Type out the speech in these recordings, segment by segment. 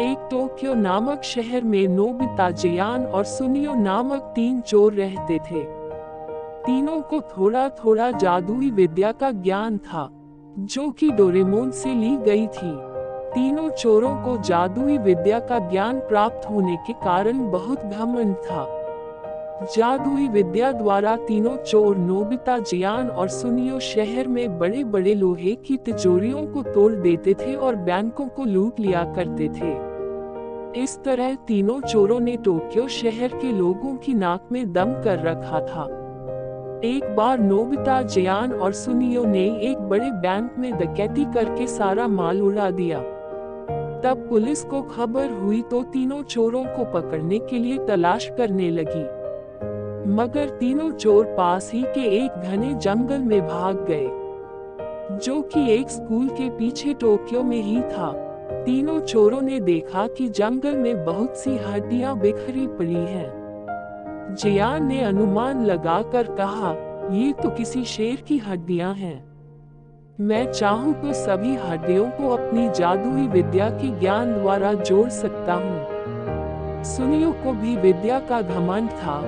एक टोक्यो नामक शहर में नोबिता जयान और सुनियो नामक तीन चोर रहते थे। तीनों को थोड़ा थोड़ा जादुई विद्या का ज्ञान था, जो कि डोरेमोन से ली गई थी। तीनों चोरों को जादुई विद्या का ज्ञान प्राप्त होने के कारण बहुत घमंड था। जादुई विद्या द्वारा तीनों चोर नोबिता जियान और सुनियो शहर में बड़े बड़े लोहे की तिजोरियों को तोड़ देते थे और बैंकों को लूट लिया करते थे। इस तरह तीनों चोरों ने टोक्यो शहर के लोगों की नाक में दम कर रखा था। एक बार नोबिता जियान और सुनियो ने एक बड़े बैंक में डकैती करके सारा माल उड़ा दिया। तब पुलिस को खबर हुई तो तीनों चोरों को पकड़ने के लिए तलाश करने लगी। मगर तीनों चोर पास ही के एक घने जंगल में भाग गए, जो कि एक स्कूल के पीछे टोक्यो में ही था। तीनों चोरों ने देखा कि जंगल में बहुत सी हड्डियाँ बिखरी पड़ी हैं। जियान ने अनुमान लगाकर कहा, ये तो किसी शेर की हड्डियाँ हैं। मैं चाहूँ तो सभी हड्डियों को अपनी जादुई विद्या के ज्ञान द्वारा जोड़ सकता हूँ। सुनियो को भी विद्या का घमंड था।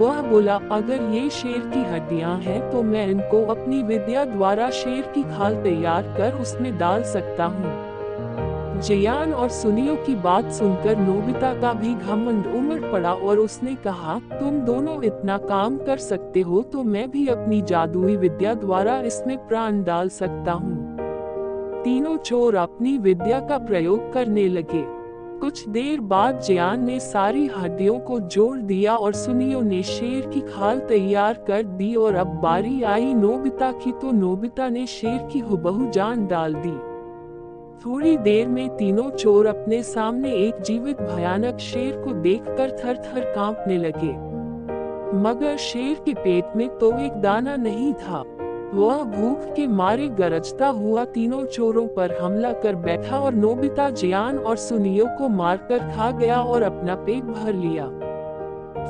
वह बोला, अगर ये शेर की हड्डियाँ हैं तो मैं इनको अपनी विद्या द्वारा शेर की खाल तैयार कर उसमें डाल सकता हूँ। जयान और सुनियो की बात सुनकर नोबिता का भी घमंड उमड़ पड़ा और उसने कहा, तुम दोनों इतना काम कर सकते हो तो मैं भी अपनी जादुई विद्या द्वारा इसमें प्राण डाल सकता हूँ। तीनों चोर अपनी विद्या का प्रयोग करने लगे। कुछ देर बाद जयान ने सारी हड्डियों को जोड़ दिया और सुनियो ने शेर की खाल तैयार कर दी और अब बारी आई नोबिता की तो नोबिता ने शेर की हुबहू जान डाल दी। थोड़ी देर में तीनों चोर अपने सामने एक जीवित भयानक शेर को देखकर थर थर कांपने लगे। मगर शेर के पेट में तो एक दाना नहीं था। वह भूख के मारे गरजता हुआ तीनों चोरों पर हमला कर बैठा और नोबिता, जियान और सुनियो को मारकर खा गया और अपना पेट भर लिया।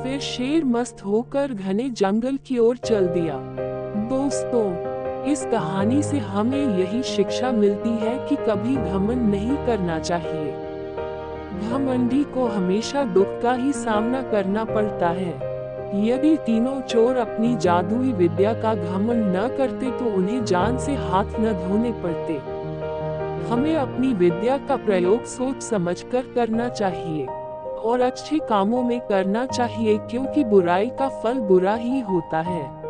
फिर शेर मस्त होकर घने जंगल की ओर चल दिया। दोस्तों, इस कहानी से हमें यही शिक्षा मिलती है कि कभी घमंड नहीं करना चाहिए। घमंडी को हमेशा दुख का ही सामना करना पड़ता है। यदि तीनों चोर अपनी जादुई विद्या का घमंड न करते तो उन्हें जान से हाथ न धोने पड़ते। हमें अपनी विद्या का प्रयोग सोच समझकर करना चाहिए और अच्छे कामों में करना चाहिए क्योंकि बुराई का फल बुरा ही होता है।